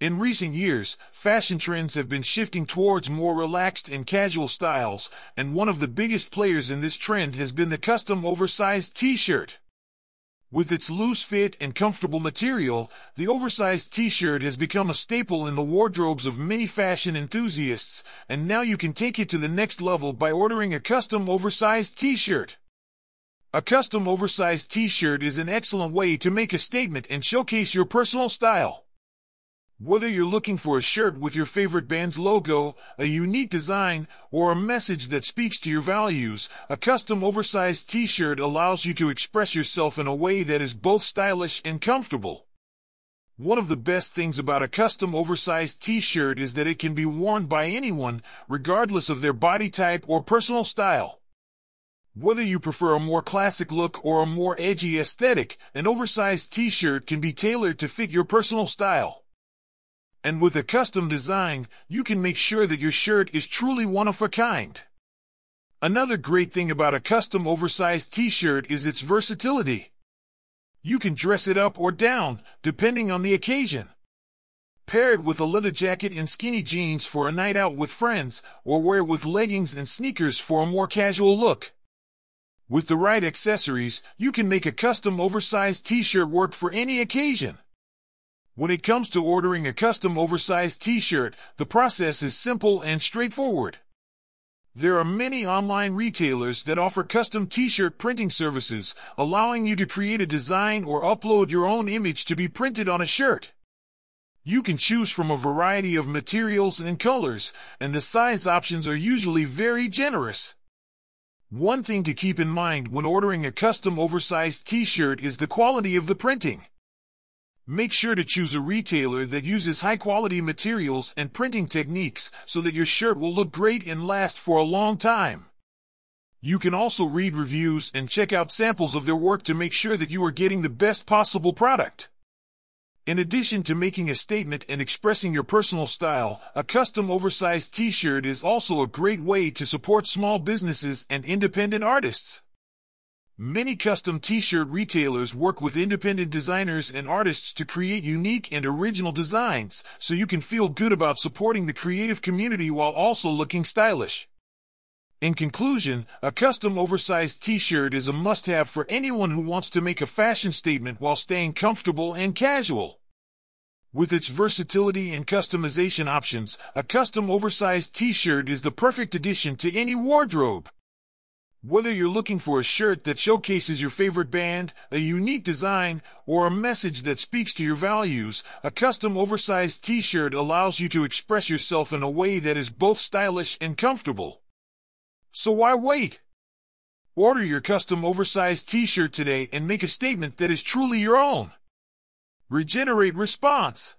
In recent years, fashion trends have been shifting towards more relaxed and casual styles, and one of the biggest players in this trend has been the custom oversized t-shirt. With its loose fit and comfortable material, the oversized t-shirt has become a staple in the wardrobes of many fashion enthusiasts, and now you can take it to the next level by ordering a custom oversized t-shirt. A custom oversized t-shirt is an excellent way to make a statement and showcase your personal style. Whether you're looking for a shirt with your favorite band's logo, a unique design, or a message that speaks to your values, a custom oversized t-shirt allows you to express yourself in a way that is both stylish and comfortable. One of the best things about a custom oversized t-shirt is that it can be worn by anyone, regardless of their body type or personal style. Whether you prefer a more classic look or a more edgy aesthetic, an oversized t-shirt can be tailored to fit your personal style. And with a custom design, you can make sure that your shirt is truly one of a kind. Another great thing about a custom oversized t-shirt is its versatility. You can dress it up or down, depending on the occasion. Pair it with a leather jacket and skinny jeans for a night out with friends, or wear it with leggings and sneakers for a more casual look. With the right accessories, you can make a custom oversized t-shirt work for any occasion. When it comes to ordering a custom oversized t-shirt, the process is simple and straightforward. There are many online retailers that offer custom t-shirt printing services, allowing you to create a design or upload your own image to be printed on a shirt. You can choose from a variety of materials and colors, and the size options are usually very generous. One thing to keep in mind when ordering a custom oversized t-shirt is the quality of the printing. Make sure to choose a retailer that uses high quality materials and printing techniques so that your shirt will look great and last for a long time. You can also read reviews and check out samples of their work to make sure that you are getting the best possible product. In addition to making a statement and expressing your personal style, a custom oversized t-shirt is also a great way to support small businesses and independent artists. Many custom t-shirt retailers work with independent designers and artists to create unique and original designs, so you can feel good about supporting the creative community while also looking stylish. In conclusion, a custom oversized t-shirt is a must-have for anyone who wants to make a fashion statement while staying comfortable and casual. With its versatility and customization options, a custom oversized t-shirt is the perfect addition to any wardrobe. Whether you're looking for a shirt that showcases your favorite band, a unique design, or a message that speaks to your values, a custom oversized t-shirt allows you to express yourself in a way that is both stylish and comfortable. So why wait? Order your custom oversized t-shirt today and make a statement that is truly your own. Regenerate Response